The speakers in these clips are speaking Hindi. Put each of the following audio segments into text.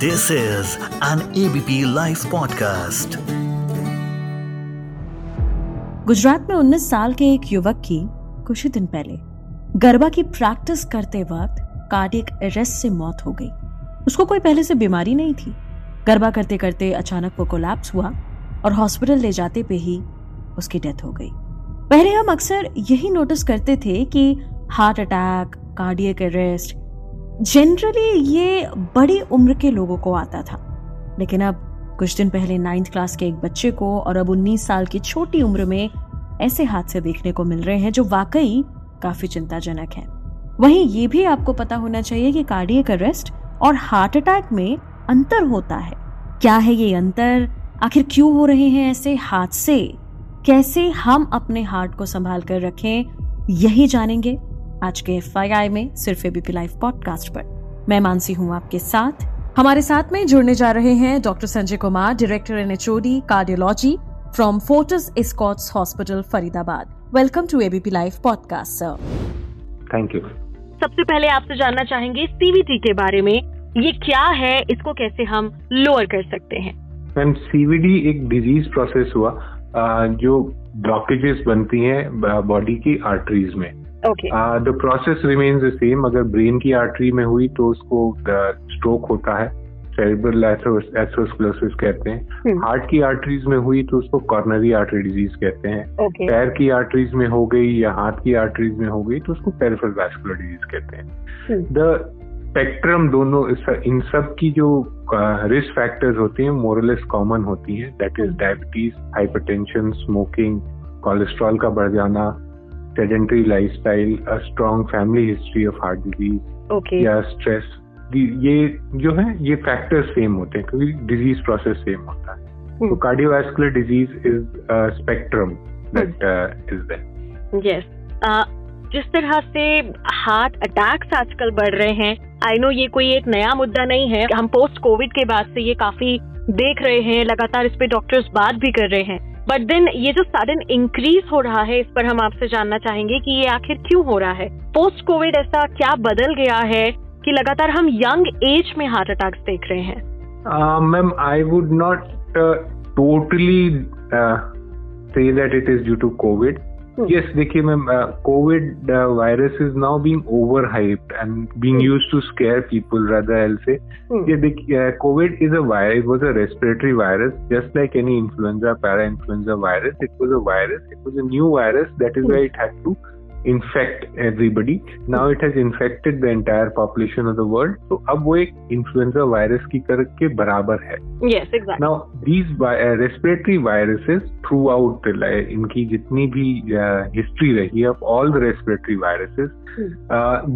This is an ABP live podcast Gujarat में 19 साल के एक युवक की कुछ ही दिन पहले गरबा की प्रैक्टिस करते वक्त कार्डियक अरेस्ट से मौत हो गई। उसको कोई पहले से बीमारी नहीं थी। गरबा करते करते अचानक वो कोलैप्स हुआ और हॉस्पिटल ले जाते पे ही उसकी डेथ हो गई। पहले हम अक्सर यही नोटिस करते थे कि heart attack cardiac arrest generally ये बड़ी उम्र के लोगों को आता था। लेकिन अब कुछ दिन पहले नाइन्थ क्लास के एक बच्चे को और अब 19 साल की छोटी उम्र में ऐसे हादसे देखने को मिल रहे हैं जो वाकई काफ़ी चिंताजनक है। वहीं ये भी आपको पता होना चाहिए कि कार्डियक अरेस्ट और हार्ट अटैक में अंतर होता है। क्या है ये अंतर? आखिर क्यों हो रहे हैं ऐसे हादसे? कैसे हम अपने हार्ट को संभाल कर रखें? यही जानेंगे। आज के एफआईआई में सिर्फ़ एबीपी लाइव पॉडकास्ट पर। मैं मानसी हूँ आपके साथ। हमारे साथ में जुड़ने जा रहे हैं doctor Sanjay Kumar director N H cardiology from Fortis Escorts hospital Faridabad. Welcome to ABP live podcast sir thank you सबसे पहले आपसे जानना चाहेंगे सीवीटी के बारे में। ये क्या है? इसको कैसे हम लोअर कर सकते हैं? मैम सीवीडी एक डिज़ीज़ प्रोसेस हुआ जो ब्लॉकेजेस बनती हैं बॉडी की आर्टरीज में। The process remains the same अगर ब्रेन की आर्टरी में हुई तो उसको स्ट्रोक होता है सेरेब्रल एथरोस्क्लेरोसिस कहते हैं। Heart hmm. की आर्टरीज में हुई तो उसको कॉर्नरी आर्टरी डिज़ीज़ कहते हैं। Okay. पैर की आर्टरीज में हो गई या हाथ की आर्टरीज में हो गई तो उसको पेरिफेरल वैस्कुलर डिज़ीज़ कहते हैं। The hmm. स्पेक्ट्रम दोनों इन सब की जो रिस्क फैक्टर्स होती हैं मोरलेस कॉमन होती हैं। That is diabetes hypertension smoking cholesterol का बढ़ जाना sedentary lifestyle a strong family history of heart disease या स्ट्रेस ये जो है ये फैक्टर्स सेम होते हैं क्योंकि डिज़ीज़ प्रोसेस सेम होता है। तो cardiovascular disease is spectrum that is there yes जिस तरह से हार्ट अटैक्स आजकल बढ़ रहे हैं आई नो ये कोई एक नया मुद्दा नहीं है। हम पोस्ट कोविड के बाद से ये काफ़ी देख रहे हैं लगातार इस पे डॉक्टर्स बात भी कर रहे हैं। बट देन ये जो सडन इंक्रीज हो रहा है, इस पर हम आपसे जानना चाहेंगे कि ये आखिर क्यों हो रहा है? पोस्ट कोविड ऐसा क्या बदल गया है कि लगातार हम यंग एज में हार्ट अटैक्स देख रहे हैं? Ma'am I would not totally to that Hmm. Yes, they came. Uh, COVID uh, virus is now being overhyped and being mm. used to scare people. Rather, I'll say, mm. yeah, the, uh, COVID is a virus. Was a respiratory virus, just like any influenza, para influenza virus. It was a virus. It was a new virus. That is mm. why it had to infect everybody now it has infected the entire population of the world तो अब वो एक इन्फ्लुएंजा वायरस की तरह के बराबर है। Now these respiratory viruses throughout इनकी जितनी भी हिस्ट्री रही है of all the respiratory viruses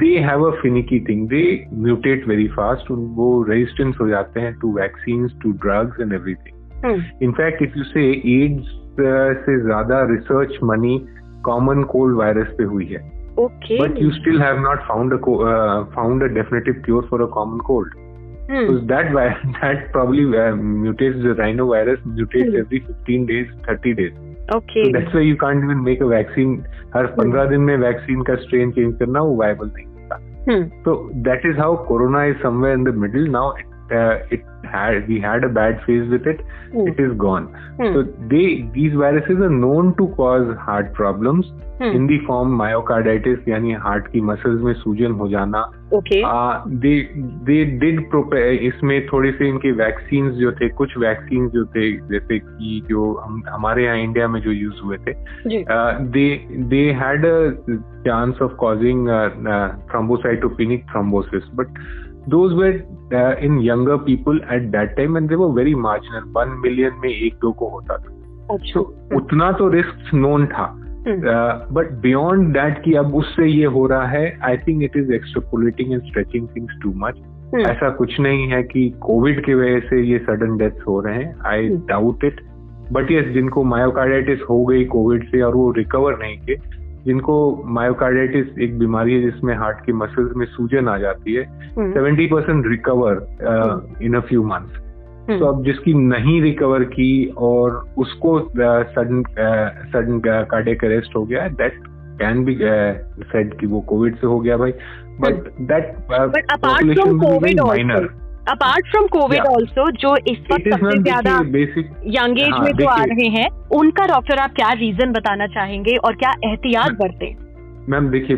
they have a finicky thing they mutate very fast वो रेजिस्टेंस हो जाते हैं to vaccine to drugs and everything in fact if you say AIDS से ज़्यादा research money common cold virus पे हुई है। Okay but you still have not found found a definitive cure for a common cold that probably mutate जो राइनो वायरस म्यूटेट जर the fifteen days thirty days so you can't make a vaccine her hmm. पंद्रह दिन में वैक्सीन का स्ट्रेन चेंज करना वो वायबल नहीं होता। तो that is how corona is somewhere in the middle now uh, it had we had a bad phase with it mm. it is gone mm. so they these viruses are known to cause heart problems mm. in the form myocarditis यानी हार्ट की मसल्स में सूजन हो जाना okay. दे दे डिड इसमें थोड़े से इनके वैक्सीन जो थे कुछ वैक्सीन जो थे जैसे कि जो हम हमारे यहाँ इंडिया में जो यूज़ हुए थे they they had a chance of causing thrombocytopenic thrombosis but those were uh, in younger people at that time and they were very marginal. One million में एक दो को होता था। अच्छा। So, उतना तो रिस्क नोन था। बट बियॉन्ड दैट कि अब उससे ये हो रहा है I think it is extrapolating and stretching things too much ऐसा कुछ नहीं है कि कोविड की वजह से ये सडन डेथ्स हो रहे हैं। I doubt it but yes जिनको मायोकार्डाइटिस हो गई कोविड से और वो रिकवर नहीं किए जिनको मायोकार्डाइटिस एक बीमारी है जिसमें हार्ट की मसल्स में सूजन आ जाती है seventy percent recover in a few months तो अब जिसकी नहीं रिकवर की और उसको सडन सडन कार्डियक अरेस्ट हो गया दैट कैन बी सेड कि वो कोविड से हो गया भाई. But that population minor apart from COVID also जो इस वक्त सबसे ज़्यादा यंग एज में जो आ रहे हैं उनका डॉक्टर आप क्या रीजन बताना चाहेंगे और क्या एहतियात बरते? मैम देखिए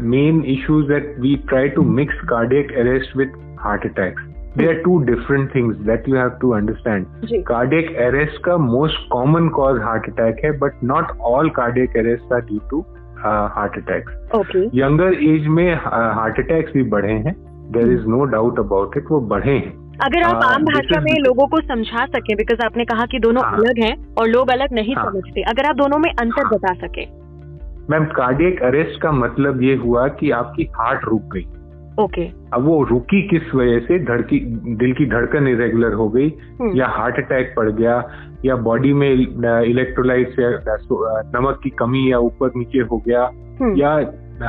main issues that we try to mix cardiac arrest with heart attacks There are two different things that you have to understand cardiac arrest का most common cause heart attack है, but not all cardiac arrest are due to heart attacks younger age में हार्ट अटैक्स भी बढ़े हैं there is no doubt about it वो बढ़े हैं अगर आप uh, आम भाषा में लोगों को समझा सके बिकॉज़ आपने कहा कि दोनों हाँ, अलग हैं और लोग अलग नहीं हाँ, समझते अगर आप दोनों में अंतर हाँ, बता सके मैम कार्डियक अरेस्ट का मतलब ये हुआ कि आपकी हार्ट रुक गई ओके okay. अब वो रुकी किस वजह से धड़की दिल की धड़कन इरेगुलर हो गई हम्म। या हार्ट अटैक पड़ गया या बॉडी में इलेक्ट्रोलाइट या नमक की कमी या ऊपर नीचे हो गया हम्म। या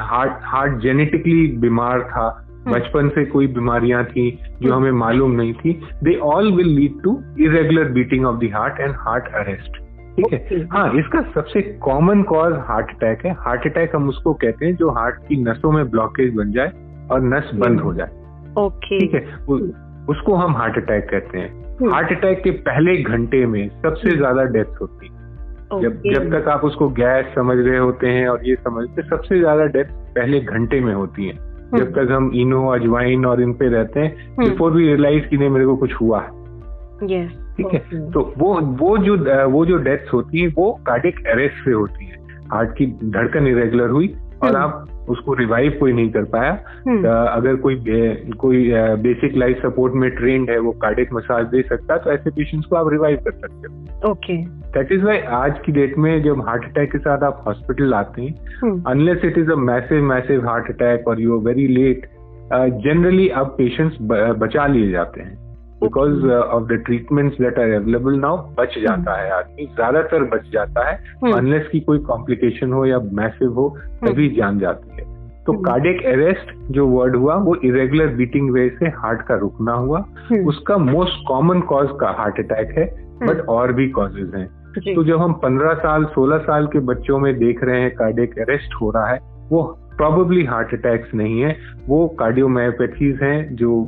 हार्ट हार्ट जेनेटिकली बीमार था। बचपन से कोई बीमारियाँ थी जो हमें मालूम नहीं थी they all will lead to irregular beating of the heart and heart arrest ठीक है? हाँ इसका सबसे कॉमन कॉज हार्ट अटैक है। हार्ट अटैक हम उसको कहते हैं जो हार्ट की नसों में ब्लॉकेज बन जाए और नस बंद हो जाए। ओके ठीक है? उसको हम हार्ट अटैक कहते हैं। हार्ट हम्म। अटैक के पहले घंटे में सबसे हम्म। ज़्यादा डेथ होती है। जब जब तक आप उसको गैस समझ रहे होते हैं और ये समझते सबसे ज़्यादा डेथ पहले घंटे में होती है। जब हम्म। तक हम इनो अजवाइन और इन पे रहते हैं बिफोर वी रियलाइज़ की नहीं मेरे को कुछ हुआ। ठीक है? तो वो वो जो वो जो डेथ होती है वो कार्डिक अरेस्ट से होती है। हार्ट की धड़कन इरेगुलर हुई और आप उसको रिवाइव कोई नहीं कर पाया। हम्म। अगर कोई कोई बेसिक लाइफ सपोर्ट में ट्रेंड है वो कार्डिक मसाज दे सकता तो ऐसे पेशेंट्स को आप रिवाइव कर सकते हो। ओके दैट इज़ वाई आज की डेट में जब हार्ट अटैक के साथ आप हॉस्पिटल आते हैं unless it is a massive massive heart attack और you are very late generally अब पेशेंट्स बचा लिए जाते हैं। Because of the treatments that are available now बच hmm. जाता है आदमी ज़्यादातर बच जाता है। Unless hmm. की कोई कॉम्प्लिकेशन हो या मैसिव हो hmm. तभी जान जाती है। तो कार्डियक अरेस्ट जो वर्ड हुआ वो इरेगुलर बीटिंग वे से हार्ट का रुकना हुआ। उसका मोस्ट कॉमन कॉज का हार्ट अटैक है बट और भी कॉजेज हैं। तो जब हम 15 साल 16 साल के बच्चों में देख रहे हैं कार्डियक अरेस्ट हो रहा है वो प्रॉबली हार्ट अटैक्स नहीं है। वो कार्डियोमायोपैथीज हैं जो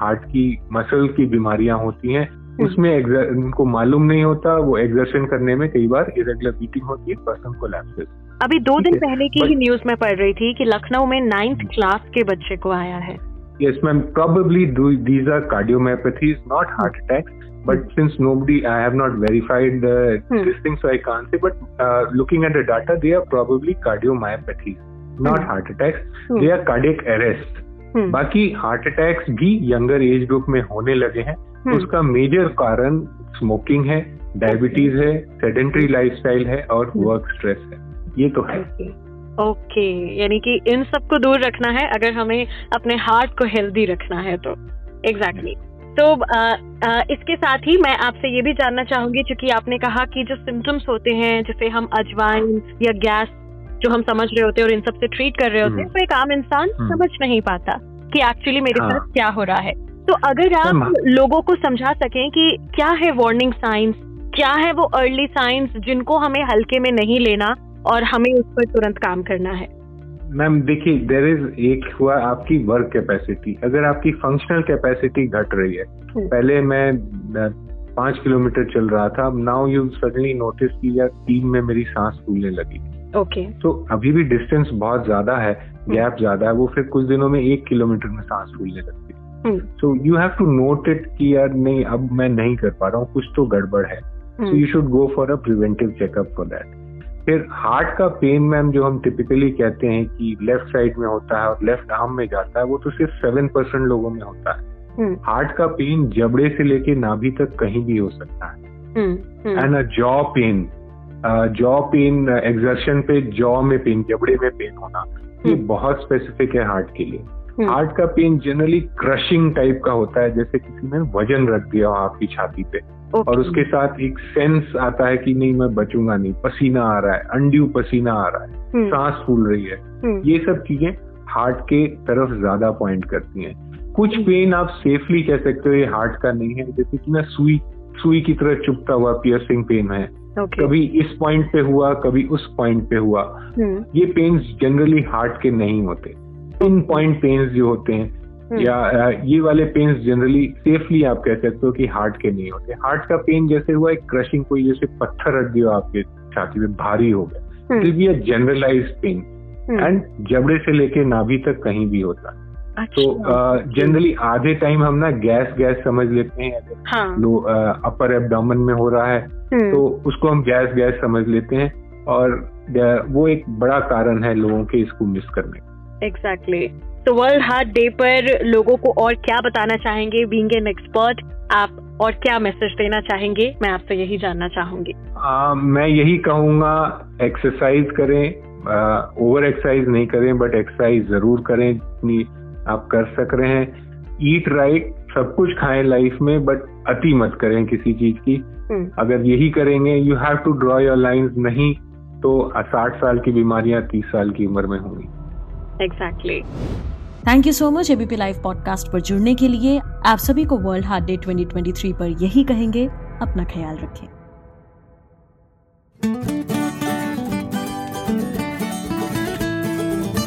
हार्ट की मसल की बीमारियाँ होती हैं। हम्म। उसमें उनको मालूम नहीं होता वो एग्जर्शन करने में कई बार इरेगुलर बीटिंग होती है पर्सन को लैपसेस अभी दो दिन पहले की ही न्यूज़ में पढ़ रही थी कि लखनऊ में नाइन्थ हम्म। क्लास के बच्चे को आया है। Yes ma'am probably these are cardiomyopathies not heart attacks but since no be I have not verified this things I can say but looking at the data they are probably cardiomyopathies not heart attacks they are cardiac arrest बाकी हार्ट अटैक्स भी यंगर एज ग्रुप में होने लगे हैं। Hmm. उसका मेजर कारण स्मोकिंग है डायबिटीज़ है सेडेंट्री लाइफस्टाइल है और वर्क hmm. स्ट्रेस है। ये तो है। ओके यानी कि इन सबको दूर रखना है अगर हमें अपने हार्ट को हेल्दी रखना है तो। Exactly exactly. तो आ, आ, इसके साथ ही मैं आपसे ये भी जानना चाहूँगी क्योंकि आपने कहा कि जो सिम्टम्स होते हैं जैसे हम अजवाइन या गैस जो हम समझ रहे होते हैं और इन सबसे ट्रीट कर रहे होते हैं तो एक आम इंसान हम्म। समझ नहीं पाता कि एक्चुअली मेरे हाँ। साथ क्या हो रहा है तो अगर आप लोगों को समझा सकें कि क्या है वार्निंग साइंस क्या है वो अर्ली साइंस जिनको हमें हल्के में नहीं लेना और हमें उस पर तुरंत काम करना है मैम देखिए देर इज़ एक हुआ आपकी वर्क कैपेसिटी अगर आपकी फंक्शनल कैपेसिटी घट रही है हम्म। पहले मैं पाँच किलोमीटर चल रहा था नाउ यू सडनली नोटिस की या टीम में मेरी सांस फूलने लगी ओके okay. तो अभी भी डिस्टेंस बहुत ज़्यादा है गैप हम्म। ज़्यादा है वो फिर कुछ दिनों में एक किलोमीटर में सांस फूलने लगती है। So you have to note it कि यार नहीं अब मैं नहीं कर पा रहा हूँ कुछ तो गड़बड़ है। So you should go for a preventive checkup for that फिर हार्ट का पेन मैम जो हम टिपिकली कहते हैं कि लेफ़्ट साइड में होता है और लेफ़्ट आर्म में जाता है वो तो सिर्फ़ सेवन परसेंट लोगों में होता है। हार्ट हम्म। का पेन जबड़े से लेके नाभि तक कहीं भी हो सकता है। And a jaw pain jaw pain exertion पे जॉ में पेन जबड़े में पेन होना ये हम्म। बहुत स्पेसिफिक है हार्ट के लिए हार्ट हम्म। का पेन जनरली क्रशिंग टाइप का होता है जैसे किसी ने वज़न रख दिया हो आपकी छाती पे और उसके साथ एक सेंस आता है कि नहीं मैं बचूँगा नहीं पसीना आ रहा है अंड्यू पसीना आ रहा है हम्म। सांस फूल रही है ये सब चीज़ें हार्ट के तरफ़ ज़्यादा पॉइंट करती हैं कुछ पेन आप सेफली कह सकते हो ये हार्ट का नहीं है जैसे कि ना सुई सुई की तरह चुपता हुआ पियर्सिंग पेन है okay. कभी इस पॉइंट पे हुआ कभी उस पॉइंट पे हुआ। hmm. ये पेन्स जनरली हार्ट के नहीं होते। इन पॉइंट पेन्स जो होते हैं हम्म। या ये वाले पेन्स जनरली सेफली आप कह सकते हो कि हार्ट के नहीं होते। हार्ट का पेन जैसे हुआ एक क्रशिंग कोई जैसे पत्थर रख दिया आपके छाती में भारी हो गया। जनरलाइज पेन एंड जबड़े से लेके नाभि तक कहीं भी होता। है तो जनरली uh, आधे टाइम हम ना गैस गैस समझ लेते हैं। अगर हाँ. अपर एब्डोमन में हो रहा है तो उसको हम गैस गैस समझ लेते हैं और वो एक बड़ा कारण है लोगों के इसको मिस करने का। एग्जैक्टली तो वर्ल्ड हार्ट डे पर लोगों को और क्या बताना चाहेंगे? बींग एन एक्सपर्ट आप और क्या मैसेज देना चाहेंगे? मैं आपसे यही जानना चाहूँगी। आ, मैं यही कहूँगा एक्सरसाइज करें ओवर एक्सरसाइज नहीं करें बट एक्सरसाइज ज़रूर करें। जितनी आप कर सक रहे हैं। ईट राइट सब कुछ खाएँ लाइफ में बट अति मत करें किसी चीज़ की। हम्म। अगर यही करेंगे you have to draw your lines नहीं तो साठ साल की बीमारियाँ तीस साल की उम्र में होंगी। Exactly thank you so much ABP live podcast पर जुड़ने के लिए। आप सभी को वर्ल्ड हार्ट डे 2023 पर यही कहेंगे अपना ख्याल रखें।